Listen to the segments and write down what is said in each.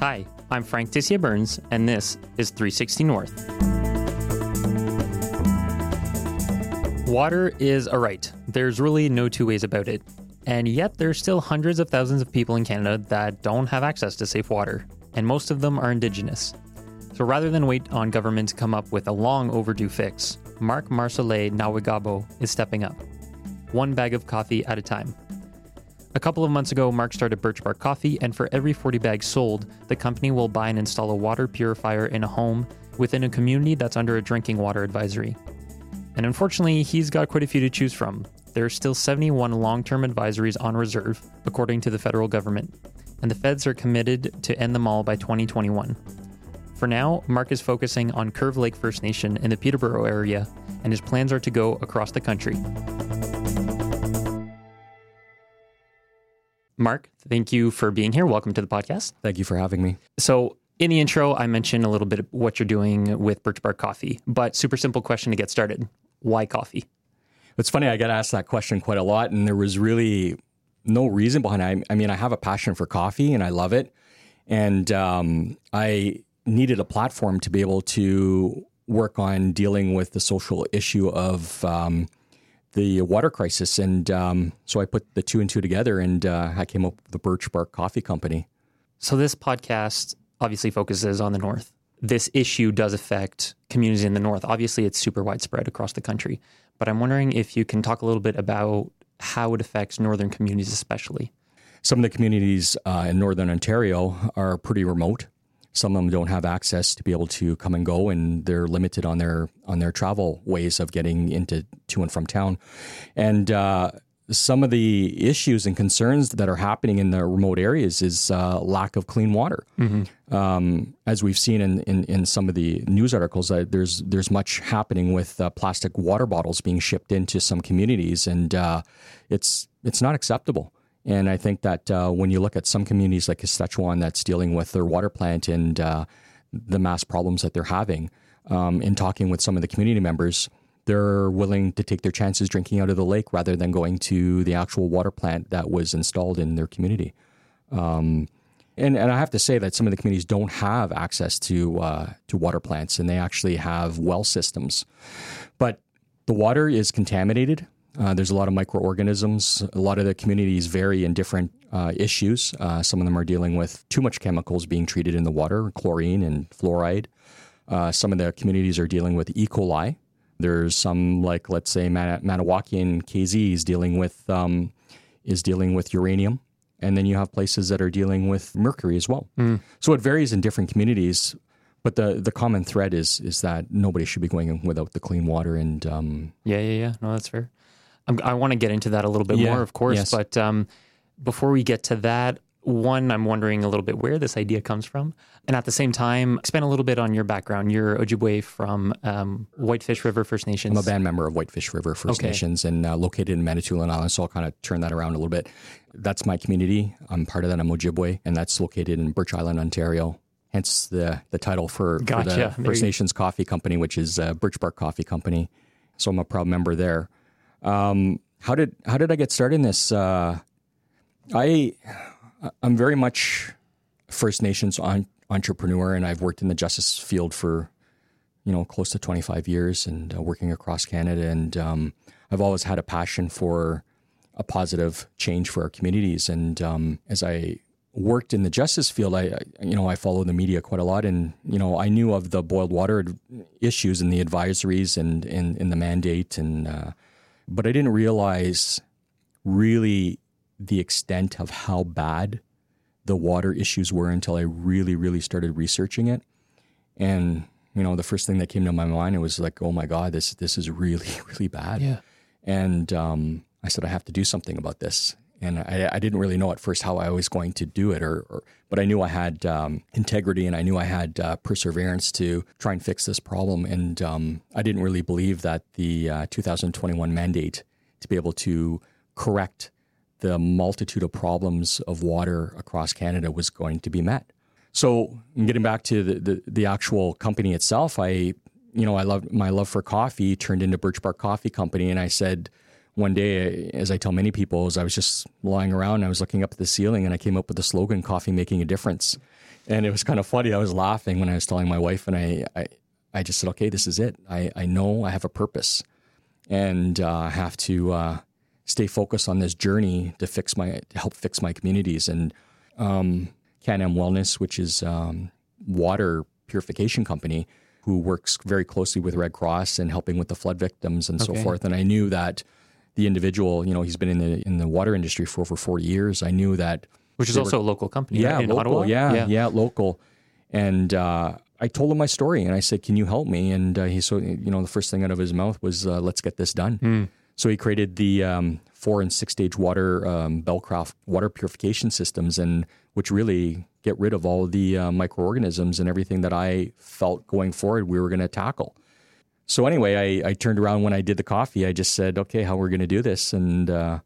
Hi, I'm Frank Ticia Burns, and this is 360 North. Water is a right. There's really no two ways about it. And yet, there's still hundreds of thousands of people in Canada that don't have access to safe water, and most of them are Indigenous. So rather than wait on government to come up with a long overdue fix, Mark Marsolais-Nahwegahbow is stepping up, one bag of coffee at a time. A couple of months ago, Mark started Birch Bark Coffee, and for every 40 bags sold, the company will buy and install a water purifier in a home within a community that's under a drinking water advisory. And unfortunately, he's got quite a few to choose from. There are still 71 long term advisories on reserve, according to the federal government, and the feds are committed to end them all by 2021. For now, Mark is focusing on Curve Lake First Nation in the Peterborough area, and his plans are to go across the country. Mark, thank you for being here. Welcome to the podcast. Thank you for having me. So, in the intro, I mentioned a little bit of what you're doing with Birch Bark Coffee, but super simple question to get started. Why coffee? It's funny, I get asked that question quite a lot, and there was really no reason behind it. I, I mean, I have a passion for coffee and I love it. And um, I needed a platform to be able to work on dealing with the social issue of um, the water crisis. And um, so I put the two and two together and uh, I came up with the Birch Bark Coffee Company. So, this podcast obviously focuses on the North. This issue does affect communities in the North. Obviously, it's super widespread across the country. But I'm wondering if you can talk a little bit about how it affects Northern communities, especially. Some of the communities uh, in Northern Ontario are pretty remote. Some of them don't have access to be able to come and go, and they're limited on their on their travel ways of getting into to and from town. And uh, some of the issues and concerns that are happening in the remote areas is uh, lack of clean water. Mm-hmm. Um, as we've seen in, in, in, some of the news articles, uh, there's there's much happening with uh, plastic water bottles being shipped into some communities, and uh, it's it's not acceptable. And I think that uh, when you look at some communities like Saskatchewan that's dealing with their water plant and uh, the mass problems that they're having, um, in talking with some of the community members, they're willing to take their chances drinking out of the lake rather than going to the actual water plant that was installed in their community. Um, and, and I have to say that some of the communities don't have access to uh, to water plants, and they actually have well systems. But the water is contaminated. Uh, there's a lot of microorganisms. A lot of the communities vary in different uh, issues. Uh, some of them are dealing with too much chemicals being treated in the water, chlorine and fluoride. Uh, some of the communities are dealing with E. coli, there's some like let's say Man- Maniwaki KZ is dealing with um, is dealing with uranium, and then you have places that are dealing with mercury as well. Mm. So it varies in different communities, but the the common thread is is that nobody should be going without the clean water. And um, yeah, yeah, yeah. No, that's fair. I'm, i want to get into that a little bit yeah, more, of course. Yes. But um, before we get to that, one, I'm wondering a little bit where this idea comes from. And at the same time, expand a little bit on your background. You're Ojibwe from um, Whitefish River First Nations. I'm a band member of Whitefish River First okay. Nations and uh, located in Manitoulin Island. So I'll kind of turn that around a little bit. That's my community. I'm part of that. I'm Ojibwe, and that's located in Birch Island, Ontario. Hence the, the title for, gotcha. for the First Nations Coffee Company, which is uh, Birch Bark Coffee Company. So I'm a proud member there. Um, how did how did I get started in this? Uh, I I'm very much First Nations on, entrepreneur, and I've worked in the justice field for you know close to 25 years and uh, working across Canada. And um, I've always had a passion for a positive change for our communities. And um, as I worked in the justice field, I you know I follow the media quite a lot, and you know I knew of the boiled water issues and the advisories and in the mandate, and uh, but I didn't realize really the extent of how bad the water issues were until I really, really started researching it. And you know, the first thing that came to my mind it was like, oh my god, this this is really, really bad. Yeah. And um, I said I have to do something about this. And I, I, didn't really know at first how I was going to do it, or, or but I knew I had um, integrity and I knew I had uh, perseverance to try and fix this problem. And um, I didn't really believe that the uh, 2021 mandate to be able to correct the multitude of problems of water across Canada was going to be met. So, getting back to the, the, the, actual company itself, I, you know, I love my love for coffee turned into Birch Bark Coffee Company, and I said, one day, as I tell many people, as I was just lying around, I was looking up at the ceiling and I came up with the slogan, coffee making a difference. And it was kind of funny. I was laughing when I was telling my wife and I, I, I just said, okay, this is it. I, I know I have a purpose and uh, I have to uh, stay focused on this journey to fix my, to help fix my communities. And um, Can-Am Wellness, which is um, water purification company, who works very closely with Red Cross and helping with the flood victims and okay. so forth. And I knew that the individual, you know, he's been in the in the water industry for over 40 years. I knew that which is also were, a local company, yeah, right? in local. Yeah, yeah, yeah, local. And uh, I told him my story, and I said, "Can you help me?" And uh, he so you know the first thing out of his mouth was, uh, "Let's get this done." Mm. So he created the um, four and six stage water um, Bellcraft water purification systems, and which really get rid of all the uh, microorganisms and everything that I felt going forward we were going to tackle. So anyway, I, I turned around when I did the coffee. I just said, okay, how we're going to do this, and uh,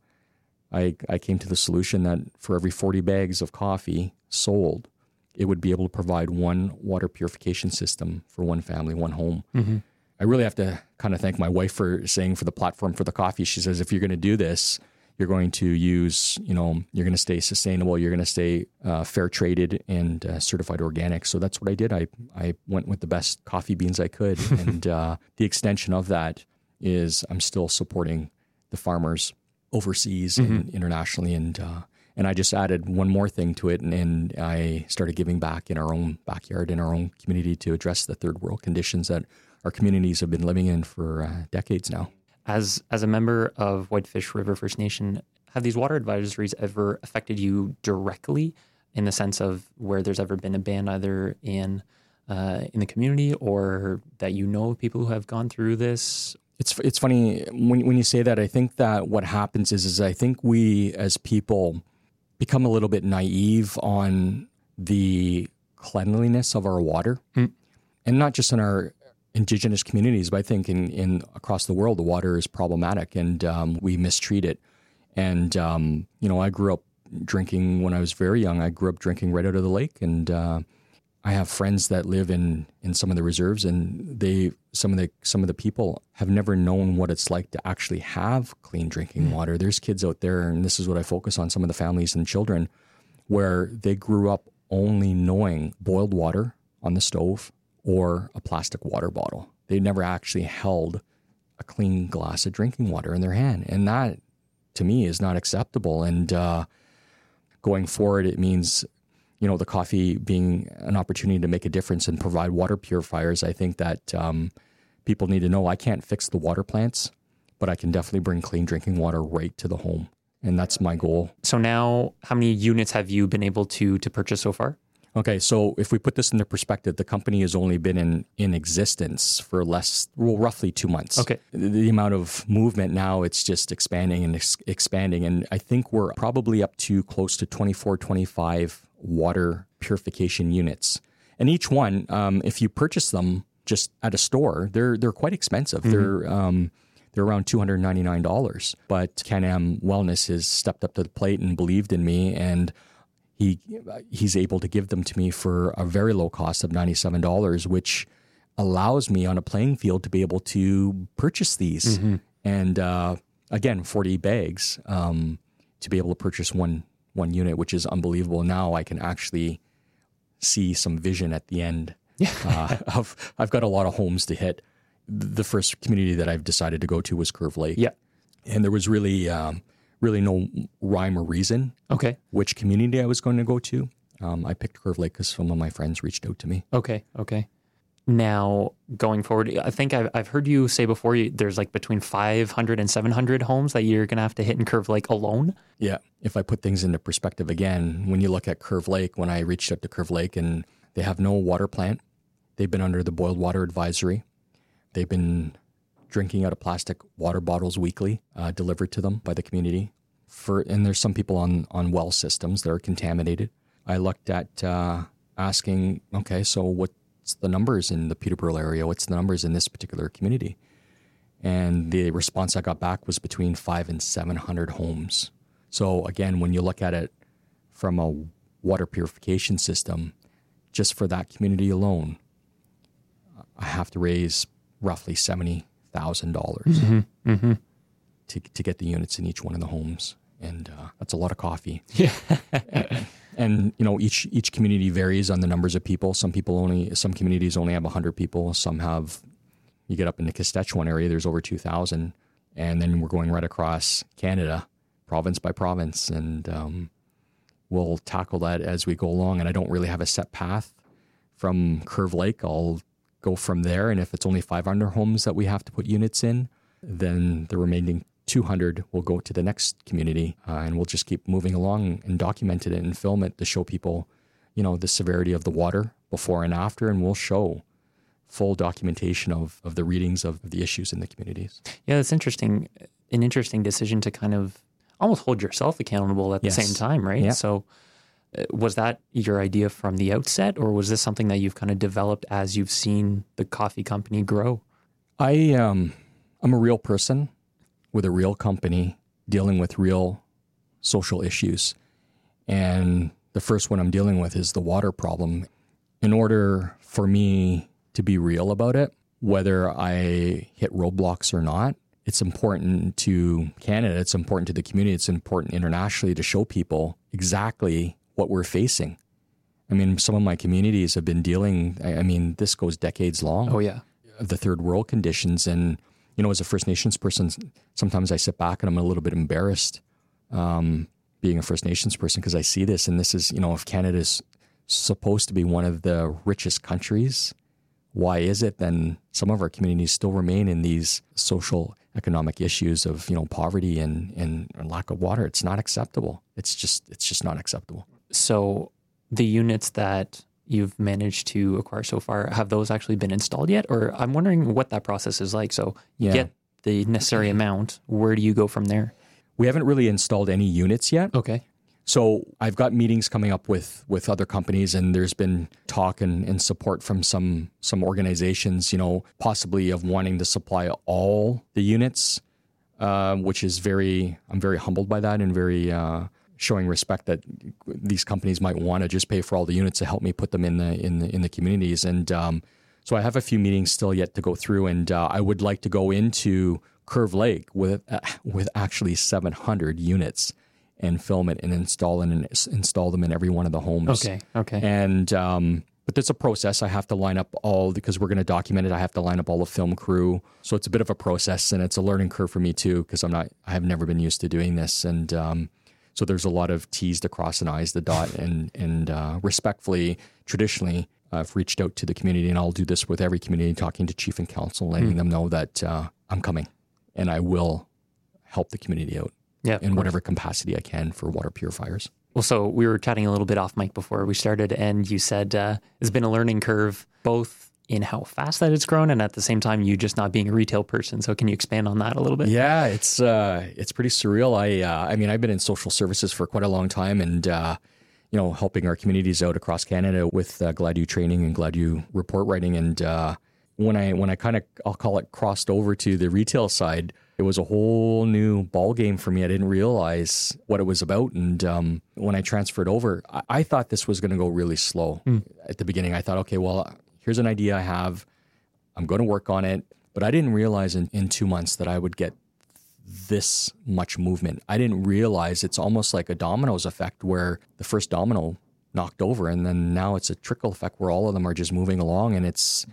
I I came to the solution that for every forty bags of coffee sold, it would be able to provide one water purification system for one family, one home. Mm-hmm. I really have to kind of thank my wife for saying for the platform for the coffee. She says, if you're going to do this, you're going to use, you know, you're going to stay sustainable, you're going to stay uh, fair traded and uh, certified organic. So that's what I did. I, I went with the best coffee beans I could. and uh, the extension of that is I'm still supporting the farmers overseas mm-hmm. and internationally. And, uh, and I just added one more thing to it, and, and, I started giving back in our own backyard, in our own community, to address the third world conditions that our communities have been living in for uh, decades now. As as a member of Whitefish River First Nation, have these water advisories ever affected you directly in the sense of where there's ever been a ban either in uh, in the community or that you know people who have gone through this? It's it's funny when when you say that. I think that what happens is is I think we as people become a little bit naive on the cleanliness of our water, mm. and not just in our indigenous communities, but I think in, in across the world, the water is problematic and um, we mistreat it. And um, you know, I grew up drinking when I was very young. I grew up drinking right out of the lake, and uh, I have friends that live in in some of the reserves, and they some of the some of the people have never known what it's like to actually have clean drinking mm. water. There's kids out there, and this is what I focus on: some of the families and children, where they grew up only knowing boiled water on the stove or a plastic water bottle. They never actually held a clean glass of drinking water in their hand. And that, to me, is not acceptable. And uh, going forward, it means, you know, the coffee being an opportunity to make a difference and provide water purifiers. I think that um, people need to know I can't fix the water plants, but I can definitely bring clean drinking water right to the home. And that's my goal. So now, how many units have you been able to to purchase so far? Okay, so if we put this into perspective, the company has only been in, in existence for less, well, roughly two months. Okay. The, the amount of movement now, it's just expanding and ex- expanding. And I think we're probably up to close to 24, 25 water purification units. And each one, um, if you purchase them just at a store, they're, they're quite expensive. Mm-hmm. They're, um, they're around $299. But Can-Am Wellness has stepped up to the plate and believed in me. And he he's able to give them to me for a very low cost of $97 which allows me on a playing field to be able to purchase these. Mm-hmm. and uh, again 40 bags um, to be able to purchase one one unit which is unbelievable. Now i can actually see some vision at the end yeah. uh, of i've got a lot of homes to hit. The first community that i've decided to go to was curve lake. Yeah. And there was really um, really no rhyme or reason. Okay. Which community I was going to go to. Um, I picked Curve Lake because some of my friends reached out to me. Okay. Okay. Now, going forward, I think I've, I've heard you say before you, there's like between 500 and 700 homes that you're going to have to hit in Curve Lake alone. Yeah. If I put things into perspective again, when you look at Curve Lake, when I reached out to Curve Lake and they have no water plant, they've been under the boiled water advisory. They've been drinking out of plastic water bottles weekly, uh, delivered to them by the community. For and there's some people on on well systems that are contaminated. I looked at uh, asking, okay, so what's the numbers in the Peterborough area? What's the numbers in this particular community? And the response I got back was between five and seven hundred homes. So again, when you look at it from a water purification system, just for that community alone, I have to raise roughly seventy thousand dollars mm-hmm. mm-hmm. to, to get the units in each one of the homes. And uh, that's a lot of coffee. Yeah. and, you know, each each community varies on the numbers of people. Some people only, some communities only have 100 people. Some have, you get up in the Saskatchewan area, there's over 2,000. And then we're going right across Canada, province by province. And um, we'll tackle that as we go along. And I don't really have a set path from Curve Lake. I'll go from there. And if it's only 500 homes that we have to put units in, then the remaining 200 will go to the next community. Uh, and we'll just keep moving along and document it and film it to show people, you know, the severity of the water before and after. And we'll show full documentation of, of the readings of the issues in the communities. Yeah, it's interesting. An interesting decision to kind of almost hold yourself accountable at Yes. the same time, right? Yeah. So, was that your idea from the outset, or was this something that you've kind of developed as you've seen the coffee company grow? I um I'm a real person with a real company dealing with real social issues. And the first one I'm dealing with is the water problem. In order for me to be real about it, whether I hit roadblocks or not, it's important to Canada, it's important to the community, it's important internationally to show people exactly what we're facing. I mean, some of my communities have been dealing, I mean, this goes decades long Oh yeah, of the third world conditions. And, you know, as a First Nations person, sometimes I sit back and I'm a little bit embarrassed um, being a First Nations person because I see this. And this is, you know, if Canada's supposed to be one of the richest countries, why is it then some of our communities still remain in these social economic issues of, you know, poverty and, and, and lack of water? It's not acceptable. It's just, it's just not acceptable. So, the units that you've managed to acquire so far have those actually been installed yet? Or I'm wondering what that process is like. So, you Yeah. get the necessary amount. Where do you go from there? We haven't really installed any units yet. Okay. So I've got meetings coming up with with other companies, and there's been talk and, and support from some some organizations, you know, possibly of wanting to supply all the units, uh, which is very I'm very humbled by that and very uh, showing respect that these companies might want to just pay for all the units to help me put them in the in the in the communities. And um, so I have a few meetings still yet to go through, and uh, I would like to go into Curve Lake with uh, with actually 700 units and film it and install and install them in every one of the homes. Okay. Okay. And um, but there's a process. I have to line up all because we're going to document it. I have to line up all the film crew. So it's a bit of a process and it's a learning curve for me too because I'm not. I have never been used to doing this and. Um, so there's a lot of T's to cross and I's to dot, and and uh, respectfully, traditionally, I've reached out to the community, and I'll do this with every community, talking to chief and council, letting them know that uh, I'm coming, and I will help the community out yeah. in course. whatever capacity I can for water purifiers. Well, so we were chatting a little bit off mic before we started, and you said uh, it's been a learning curve, both in how fast that it's grown, and at the same time, you just not being a retail person. So, can you expand on that a little bit? Yeah, it's uh, it's pretty surreal. I uh, I mean, I've been in social services for quite a long time, and uh, you know, helping our communities out across Canada with uh, Gladue training and Gladue report writing. And uh, when I when I kind of I'll call it crossed over to the retail side, it was a whole new ball game for me. I didn't realize what it was about, and um, when I transferred over, I, I thought this was going to go really slow at the beginning. I thought, okay, well, here's an idea I have. I'm going to work on it. But I didn't realize in, in two months that I would get this much movement. I didn't realize it's almost like a dominoes effect where the first domino knocked over and then now it's a trickle effect where all of them are just moving along and it's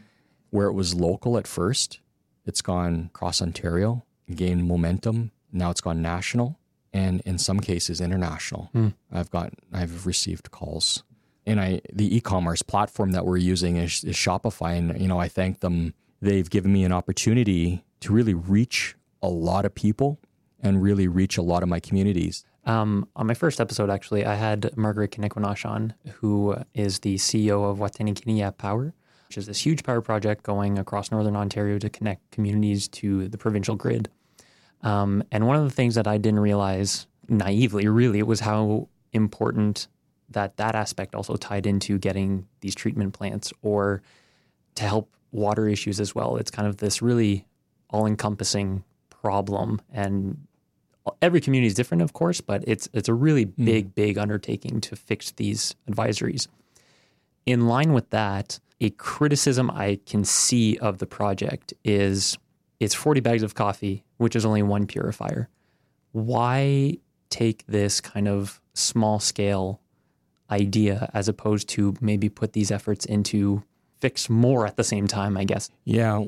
where it was local at first, it's gone across Ontario, gained momentum. Now it's gone national and in some cases international. Hmm. I've got I've received calls. And I the e-commerce platform that we're using is, is Shopify and you know I thank them. They've given me an opportunity to really reach a lot of people and really reach a lot of my communities. Um, on my first episode, actually, I had Margaret Kenequanash on, who is the CEO of Wataynikaneyap Power, which is this huge power project going across northern Ontario to connect communities to the provincial grid. Um, and one of the things that I didn't realize naively, really, was how important that that aspect also tied into getting these treatment plants or to help water issues as well. It's kind of this really all encompassing problem. And every community is different, of course, but it's, it's a really hmm. big, big undertaking to fix these advisories. In line with that, a criticism I can see of the project is it's 40 bags of coffee, which is only one purifier. Why take this kind of small scale idea as opposed to maybe put these efforts into fix more at the same time, I guess? Yeah.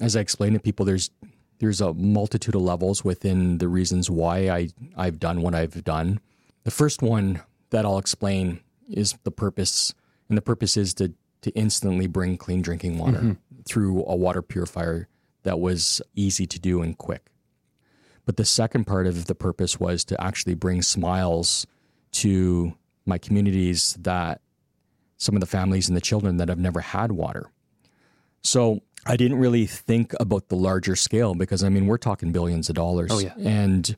As I explain to people, there's there's a multitude of levels within the reasons why I, I've done what I've done. The first one that I'll explain is the purpose, and the purpose is to to instantly bring clean drinking water mm-hmm. through a water purifier that was easy to do and quick. But the second part of the purpose was to actually bring smiles to my communities that some of the families and the children that have never had water. So I didn't really think about the larger scale because I mean we're talking billions of dollars. Oh, yeah. And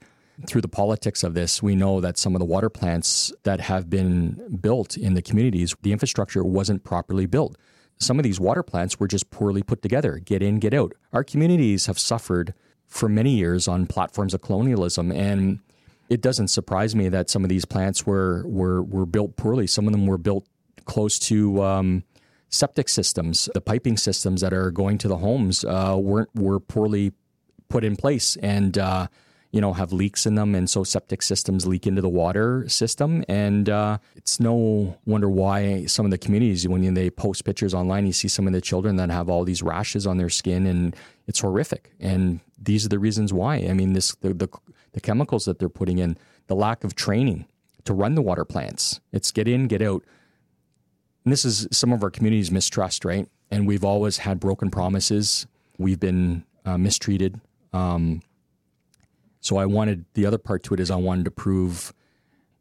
through the politics of this, we know that some of the water plants that have been built in the communities, the infrastructure wasn't properly built. Some of these water plants were just poorly put together get in, get out. Our communities have suffered for many years on platforms of colonialism. And it doesn't surprise me that some of these plants were, were, were built poorly. Some of them were built close to um, septic systems. The piping systems that are going to the homes uh, weren't were poorly put in place. And uh, you know, have leaks in them. And so septic systems leak into the water system. And uh, it's no wonder why some of the communities, when they post pictures online, you see some of the children that have all these rashes on their skin and it's horrific. And these are the reasons why. I mean, this the, the, the chemicals that they're putting in, the lack of training to run the water plants. It's get in, get out. And this is some of our communities' mistrust, right? And we've always had broken promises. We've been uh, mistreated. Um, so I wanted the other part to it is I wanted to prove,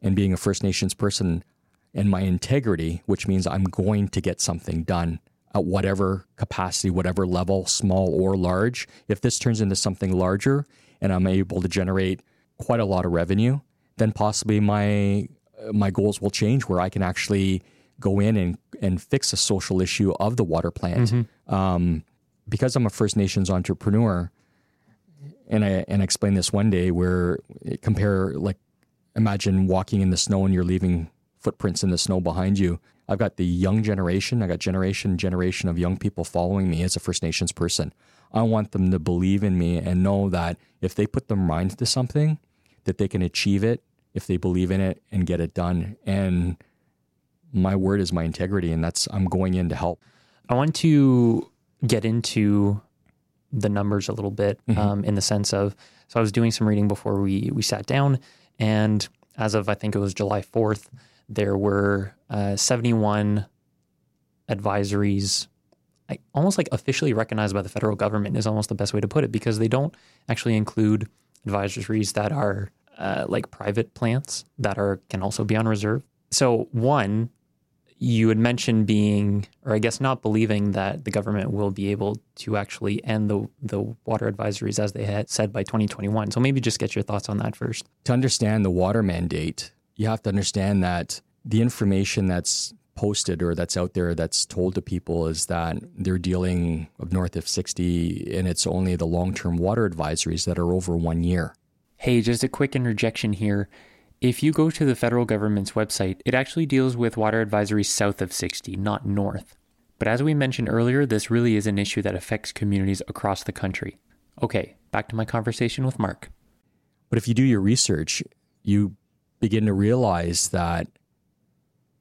and being a First Nations person, and my integrity, which means I'm going to get something done at whatever capacity, whatever level, small or large. If this turns into something larger and I'm able to generate quite a lot of revenue, then possibly my my goals will change where I can actually go in and, and fix a social issue of the water plant. Mm-hmm. Um, because I'm a First Nations entrepreneur, and I and I explained this one day where compare like imagine walking in the snow and you're leaving footprints in the snow behind you. I've got the young generation. I got generation generation of young people following me as a First Nations person. I want them to believe in me and know that if they put their minds to something, that they can achieve it if they believe in it and get it done. And my word is my integrity, and that's I'm going in to help. I want to get into the numbers a little bit mm-hmm. um, in the sense of so I was doing some reading before we we sat down, and as of I think it was July fourth, there were uh, seventy one advisories. Almost like officially recognized by the federal government is almost the best way to put it because they don't actually include advisories that are uh, like private plants that are can also be on reserve. So one, you had mentioned being, or I guess not believing that the government will be able to actually end the the water advisories as they had said by 2021. So maybe just get your thoughts on that first. To understand the water mandate, you have to understand that the information that's posted or that's out there that's told to people is that they're dealing of north of 60 and it's only the long-term water advisories that are over 1 year. Hey, just a quick interjection here. If you go to the federal government's website, it actually deals with water advisories south of 60, not north. But as we mentioned earlier, this really is an issue that affects communities across the country. Okay, back to my conversation with Mark. But if you do your research, you begin to realize that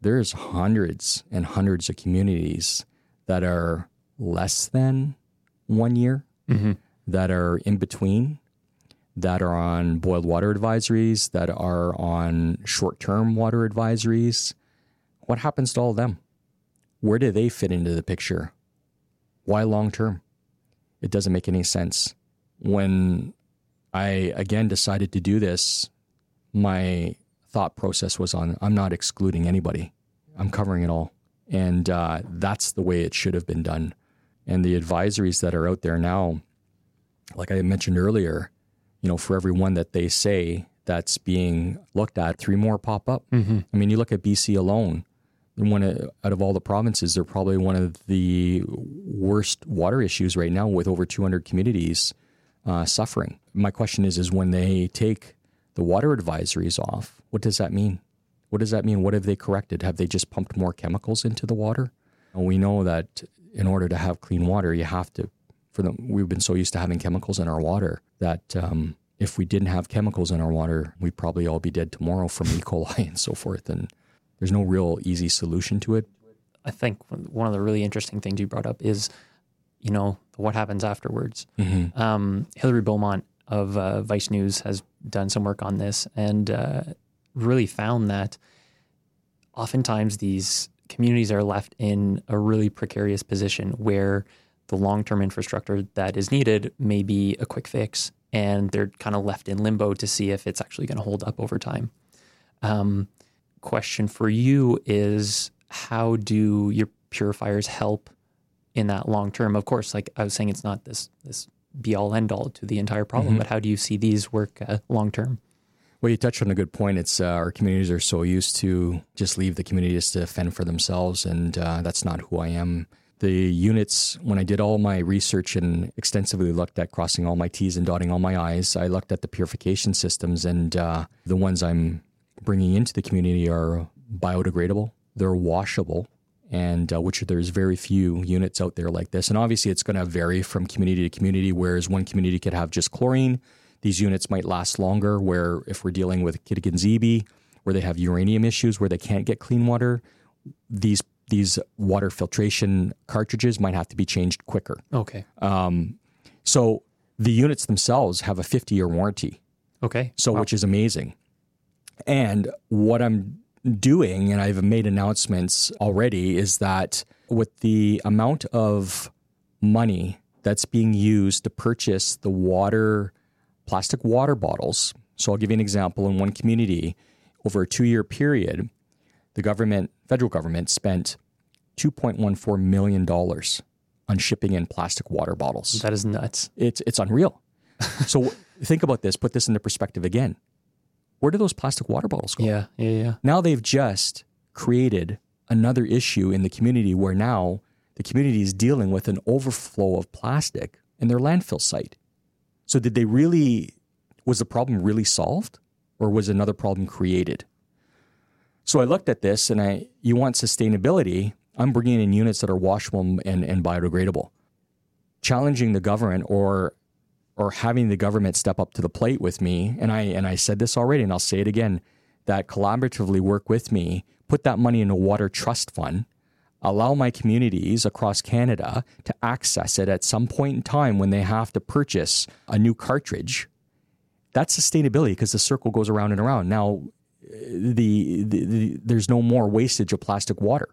there's hundreds and hundreds of communities that are less than one year, mm-hmm. that are in between, that are on boiled water advisories, that are on short term water advisories. What happens to all of them? Where do they fit into the picture? Why long term? It doesn't make any sense. When I again decided to do this, my thought process was on I'm not excluding anybody, I'm covering it all. And uh, that's the way it should have been done. And the advisories that are out there now, like I mentioned earlier, you know, for every one that they say that's being looked at, three more pop up. Mm-hmm. I mean, you look at BC alone, one out of all the provinces, they're probably one of the worst water issues right now, with over 200 communities uh, suffering. My question is, is when they take the water advisory is off, what does that mean? What does that mean? What have they corrected? Have they just pumped more chemicals into the water? And we know that in order to have clean water, you have to For them, we've been so used to having chemicals in our water that um, if we didn't have chemicals in our water, we'd probably all be dead tomorrow from E. coli and so forth. And there's no real easy solution to it. I think one of the really interesting things you brought up is, you know, what happens afterwards. Mm-hmm. Um, Hilary Beaumont of uh, Vice News has done some work on this and uh, really found that oftentimes these communities are left in a really precarious position where the long term infrastructure that is needed may be a quick fix and they're kind of left in limbo to see if it's actually going to hold up over time. Um, question for you is how do your purifiers help in that long term? Of course, like I was saying, it's not this this be all end all to the entire problem, Mhm. but how do you see these work uh, long term? Well, you touched on a good point. It's uh, our communities are so used to just leave the communities to fend for themselves, and uh, that's not who I am. The units, when I did all my research and extensively looked at crossing all my T's and dotting all my I's, I looked at the purification systems, and uh, the ones I'm bringing into the community are biodegradable, they're washable, and uh, which there's very few units out there like this. And obviously, it's going to vary from community to community. Whereas one community could have just chlorine, these units might last longer. Where if we're dealing with Kitigan where they have uranium issues, where they can't get clean water, these these water filtration cartridges might have to be changed quicker. Okay. Um, so the units themselves have a 50 year warranty. Okay. So, Wow. which is amazing. And what I'm doing, and I've made announcements already, is that with the amount of money that's being used to purchase the water, plastic water bottles. So, I'll give you an example. In one community, over a two year period, the government, federal government, spent $2.14 million on shipping in plastic water bottles that is nuts. it's it's unreal. so think about this. Put this into perspective again. Where do those plastic water bottles go? Yeah. Yeah. Yeah. Now they've just created another issue in the community where now the community is dealing with an overflow of plastic in their landfill site. So did they really was the problem really solved or was another problem created? So I looked at this and I you want sustainability, I'm bringing in units that are washable and, and biodegradable. Challenging the government or or having the government step up to the plate with me and I and I said this already and I'll say it again that collaboratively work with me, put that money in a water trust fund, allow my communities across Canada to access it at some point in time when they have to purchase a new cartridge. That's sustainability because the circle goes around and around. Now, the, the, the there's no more wastage of plastic water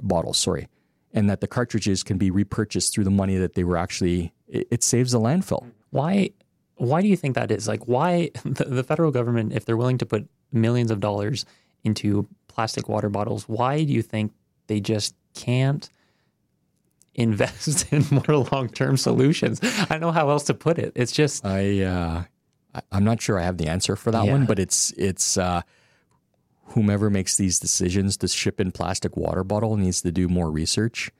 bottles, sorry, and that the cartridges can be repurchased through the money that they were actually. It, it saves the landfill. Why? Why do you think that is? Like, why the, the federal government, if they're willing to put millions of dollars into plastic water bottles, why do you think they just can't invest in more long-term solutions? I don't know how else to put it. It's just I uh, I'm not sure I have the answer for that Yeah. one, but it's it's uh, whomever makes these decisions to ship in plastic water bottle needs to do more research.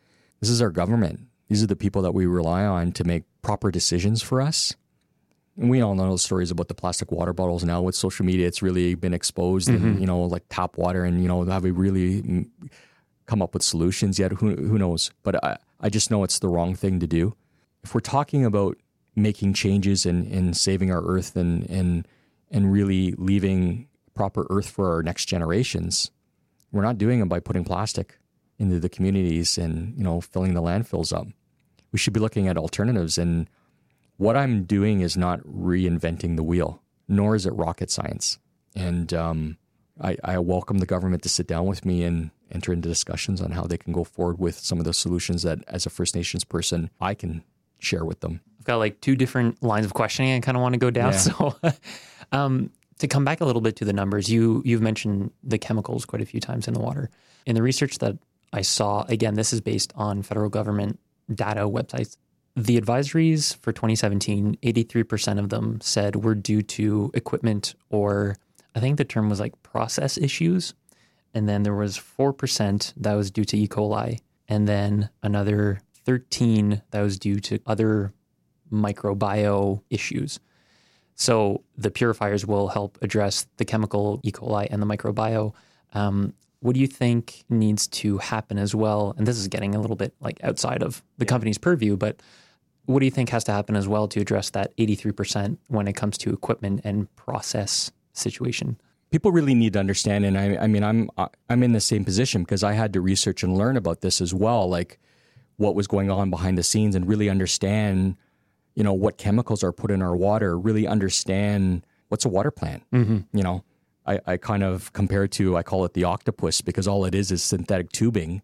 This is our government. These are the people that we rely on to make proper decisions for us. And we all know the stories about the plastic water bottles now with social media. It's really been exposed, and you know, like tap water, and you know, have we really mm, come up with solutions yet? Who who knows? But I I just know it's the wrong thing to do. If we're talking about making changes and, and saving our earth and, and and really leaving proper earth for our next generations, we're not doing it by putting plastic into the communities and you know filling the landfills up. We should be looking at alternatives. And what I'm doing is not reinventing the wheel, nor is it rocket science. And um, I, I welcome the government to sit down with me and enter into discussions on how they can go forward with some of the solutions that, as a First Nations person, I can share with them. I've got like two different lines of questioning I kind of want to go down. Yeah. So, um, to come back a little bit to the numbers, you you've mentioned the chemicals quite a few times in the water. In the research that I saw, again, this is based on federal government data websites. The advisories for 2017, 83% of them said were due to equipment or I think the term was like process issues. And then there was 4% that was due to E. coli. And then another 13 that was due to other microbio issues. So the purifiers will help address the chemical E. coli and the microbio. Um, what do you think needs to happen as well? And this is getting a little bit like outside of the company's purview, but what do you think has to happen as well to address that 83% when it comes to equipment and process situation? People really need to understand, and I, I mean, I'm I'm in the same position because I had to research and learn about this as well, like what was going on behind the scenes, and really understand, you know, what chemicals are put in our water. Really understand what's a water plant. Mm-hmm. You know, I, I kind of compare it to I call it the octopus because all it is is synthetic tubing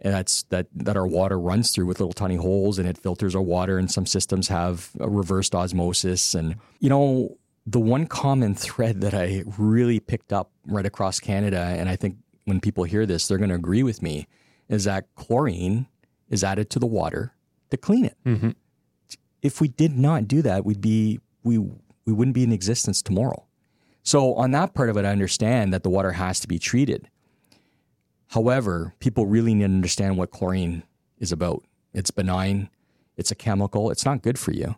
and that's that that our water runs through with little tiny holes and it filters our water and some systems have a reversed osmosis and you know the one common thread that I really picked up right across Canada and I think when people hear this they're going to agree with me is that chlorine is added to the water to clean it. Mm-hmm. If we did not do that we'd be we we wouldn't be in existence tomorrow. So on that part of it I understand that the water has to be treated. However, people really need to understand what chlorine is about. It's benign, it's a chemical, it's not good for you.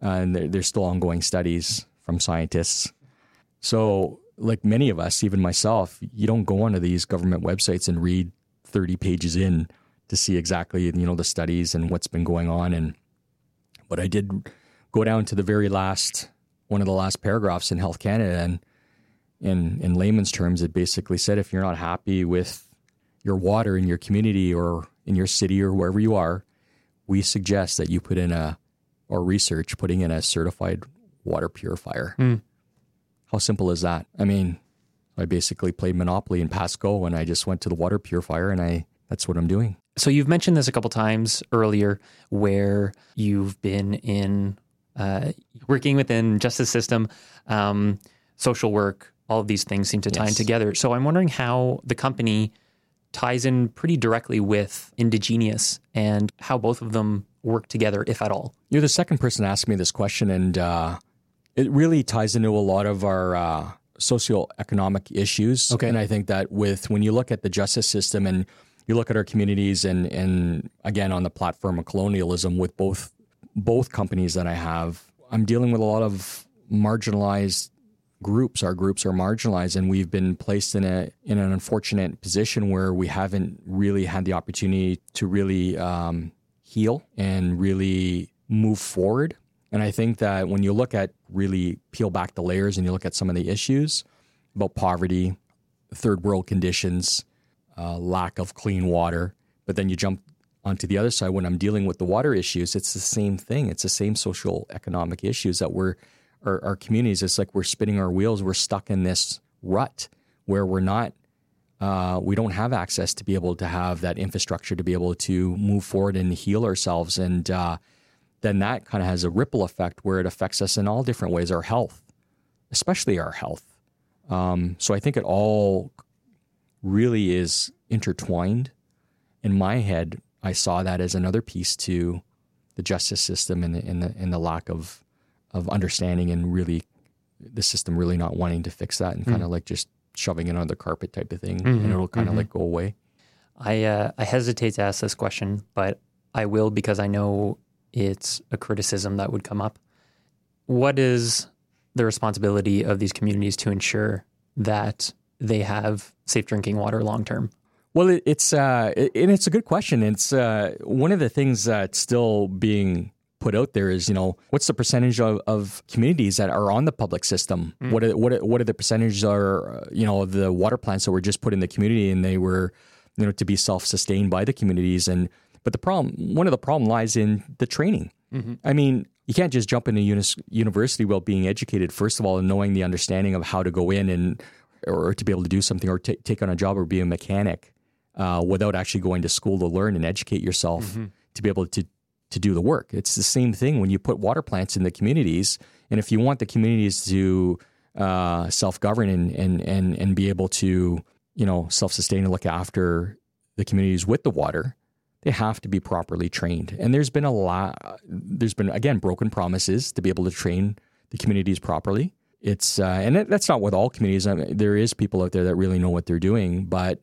And there, there's still ongoing studies from scientists. So, like many of us, even myself, you don't go onto these government websites and read 30 pages in to see exactly you know the studies and what's been going on and but I did go down to the very last one of the last paragraphs in Health Canada and in in layman's terms, it basically said if you're not happy with your water in your community or in your city or wherever you are, we suggest that you put in a or research putting in a certified water purifier. Mm. How simple is that? I mean, I basically played Monopoly in Pasco and I just went to the water purifier and I that's what I'm doing. So you've mentioned this a couple times earlier where you've been in uh, working within justice system, um, social work, all of these things seem to tie yes. in together. So I'm wondering how the company ties in pretty directly with Indigenous and how both of them work together, if at all. You're the second person to ask me this question, and uh, it really ties into a lot of our uh, socioeconomic issues. Okay. And I think that with when you look at the justice system and you look at our communities and and again on the platform of colonialism with both both companies that I have, I'm dealing with a lot of marginalized groups, our groups are marginalized, and we've been placed in a in an unfortunate position where we haven't really had the opportunity to really um, heal and really move forward. And I think that when you look at really peel back the layers and you look at some of the issues about poverty, third world conditions, uh, lack of clean water, but then you jump onto the other side when I'm dealing with the water issues, it's the same thing. It's the same social economic issues that we're our, our communities, it's like we're spinning our wheels. We're stuck in this rut where we're not, uh, we don't have access to be able to have that infrastructure to be able to move forward and heal ourselves. And uh, then that kind of has a ripple effect where it affects us in all different ways, our health, especially our health. Um, so I think it all really is intertwined. In my head, I saw that as another piece to the justice system and the, and the, and the lack of of understanding and really the system really not wanting to fix that and kind of mm. like just shoving it on the carpet type of thing mm-hmm. and it'll kind of mm-hmm. like go away. I uh, I hesitate to ask this question, but I will because I know it's a criticism that would come up. What is the responsibility of these communities to ensure that they have safe drinking water long term? Well, it, it's uh, it, and it's a good question. It's uh, one of the things that's still being put out there is, you know, what's the percentage of, of communities that are on the public system? Mm. What are, what are, what are the percentages are, you know, of the water plants that were just put in the community and they were, you know, to be self-sustained by the communities. And, but the problem, one of the problem lies in the training. Mm-hmm. I mean, you can't just jump into uni- university while being educated, first of all, and knowing the understanding of how to go in and, or to be able to do something or t- take on a job or be a mechanic uh, without actually going to school to learn and educate yourself mm-hmm. to be able to to do the work. It's the same thing when you put water plants in the communities. And if you want the communities to uh, self govern and, and, and, and be able to, you know, self sustain and look after the communities with the water, they have to be properly trained. And there's been a lot, there's been, again, broken promises to be able to train the communities properly. It's, uh, and that's not with all communities. I mean, there is people out there that really know what they're doing. But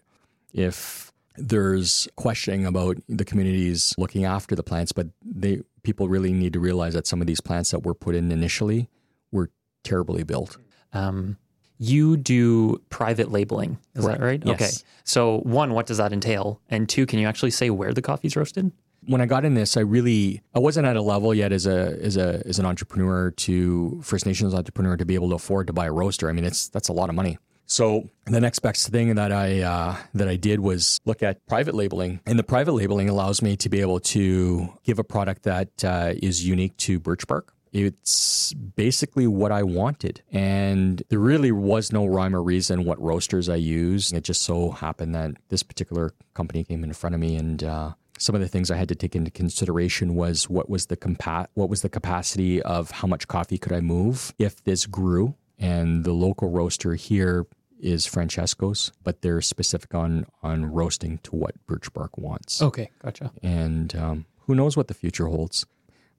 if there's questioning about the communities looking after the plants, but they people really need to realize that some of these plants that were put in initially were terribly built. Um, you do private labeling, is that right? Yes. Okay. So one, what does that entail? And two, can you actually say where the coffee's roasted? when I got in this, I really I wasn't at a level yet as a as a as an entrepreneur to First Nations entrepreneur to be able to afford to buy a roaster. I mean, it's that's a lot of money. So the next best thing that I uh, that I did was look at private labeling, and the private labeling allows me to be able to give a product that uh, is unique to Birch Bark. It's basically what I wanted. And there really was no rhyme or reason what roasters I use. It just so happened that this particular company came in front of me and uh, some of the things I had to take into consideration was what was the compa- what was the capacity of how much coffee could I move if this grew. And the local roaster here is Francesco's, but they're specific on on roasting to what Birch Bark wants. Okay, gotcha. And um, who knows what the future holds?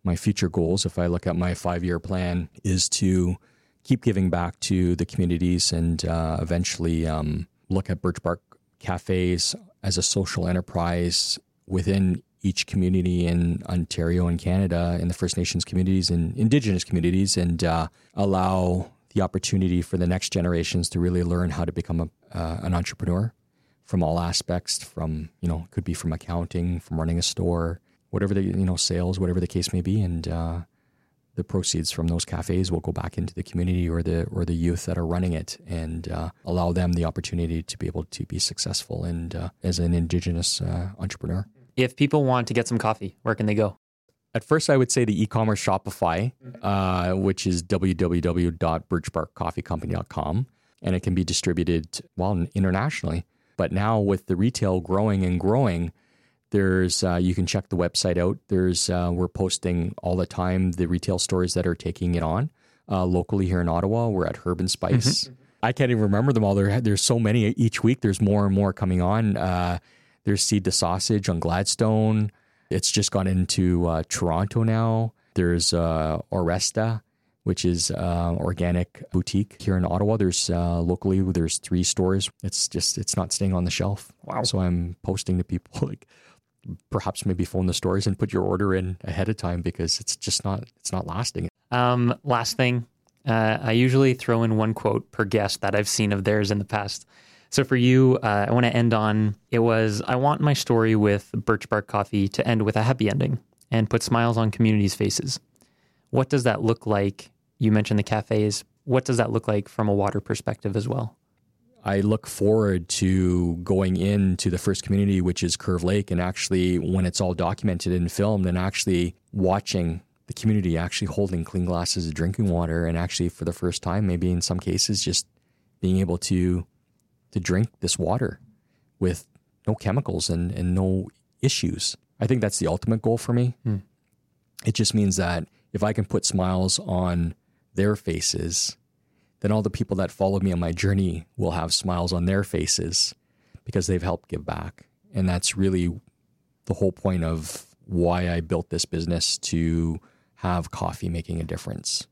My future goals, if I look at my five year plan, is to keep giving back to the communities and uh, eventually um, look at Birch Bark cafes as a social enterprise within each community in Ontario and Canada, in the First Nations communities and Indigenous communities, and uh, allow the opportunity for the next generations to really learn how to become a, uh, an entrepreneur from all aspects. From you know, could be from accounting, from running a store, whatever the you know sales, whatever the case may be, and uh, the proceeds from those cafes will go back into the community or the or the youth that are running it, and uh, allow them the opportunity to be able to be successful and uh, as an Indigenous uh, entrepreneur. If people want to get some coffee, where can they go? At first, I would say the e-commerce Shopify, uh, which is www.birchbarkcoffeecompany.com, and it can be distributed well internationally. But now with the retail growing and growing, there's uh, you can check the website out. There's uh, we're posting all the time the retail stores that are taking it on uh, locally here in Ottawa. We're at Herb and Spice. Mm-hmm. I can't even remember them all. There, there's so many each week. There's more and more coming on. Uh, there's Seed to Sausage on Gladstone. It's just gone into uh, Toronto now. There's uh, Oresta, which is uh, organic boutique here in Ottawa. There's uh, locally there's three stores. It's just it's not staying on the shelf. Wow. So I'm posting to people like perhaps maybe phone the stores and put your order in ahead of time because it's just not it's not lasting. Um, last thing, uh, I usually throw in one quote per guest that I've seen of theirs in the past. So for you, uh, I want to end on it was I want my story with Birch Bark Coffee to end with a happy ending and put smiles on communities' faces. What does that look like? You mentioned the cafes. What does that look like from a water perspective as well? I look forward to going into the first community, which is Curve Lake, and actually, when it's all documented and filmed, and actually watching the community actually holding clean glasses of drinking water, and actually, for the first time, maybe in some cases, just being able to to drink this water with no chemicals and, and no issues. I think that's the ultimate goal for me. Hmm. It just means that if I can put smiles on their faces, then all the people that follow me on my journey will have smiles on their faces because they've helped give back. And that's really the whole point of why I built this business to have coffee making a difference.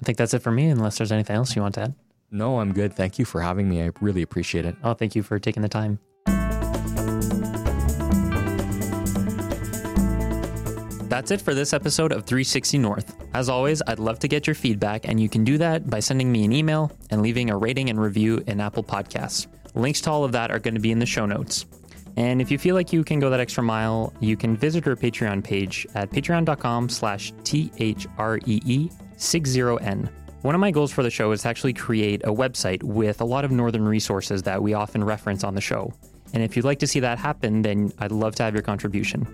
I think that's it for me, unless there's anything else you want to add. No, I'm good. Thank you for having me. I really appreciate it. Oh, thank you for taking the time. That's it for this episode of 360 North. As always, I'd love to get your feedback, and you can do that by sending me an email and leaving a rating and review in Apple Podcasts. Links to all of that are going to be in the show notes. And if you feel like you can go that extra mile, you can visit our Patreon page at patreon.com slash T-H-R-E-E-60N. One of my goals for the show is to actually create a website with a lot of northern resources that we often reference on the show. And if you'd like to see that happen, then I'd love to have your contribution.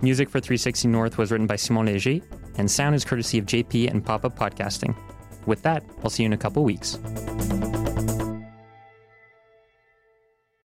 Music for 360 North was written by Simon Léger, and sound is courtesy of JP and Pop Up Podcasting. With that, I'll see you in a couple weeks.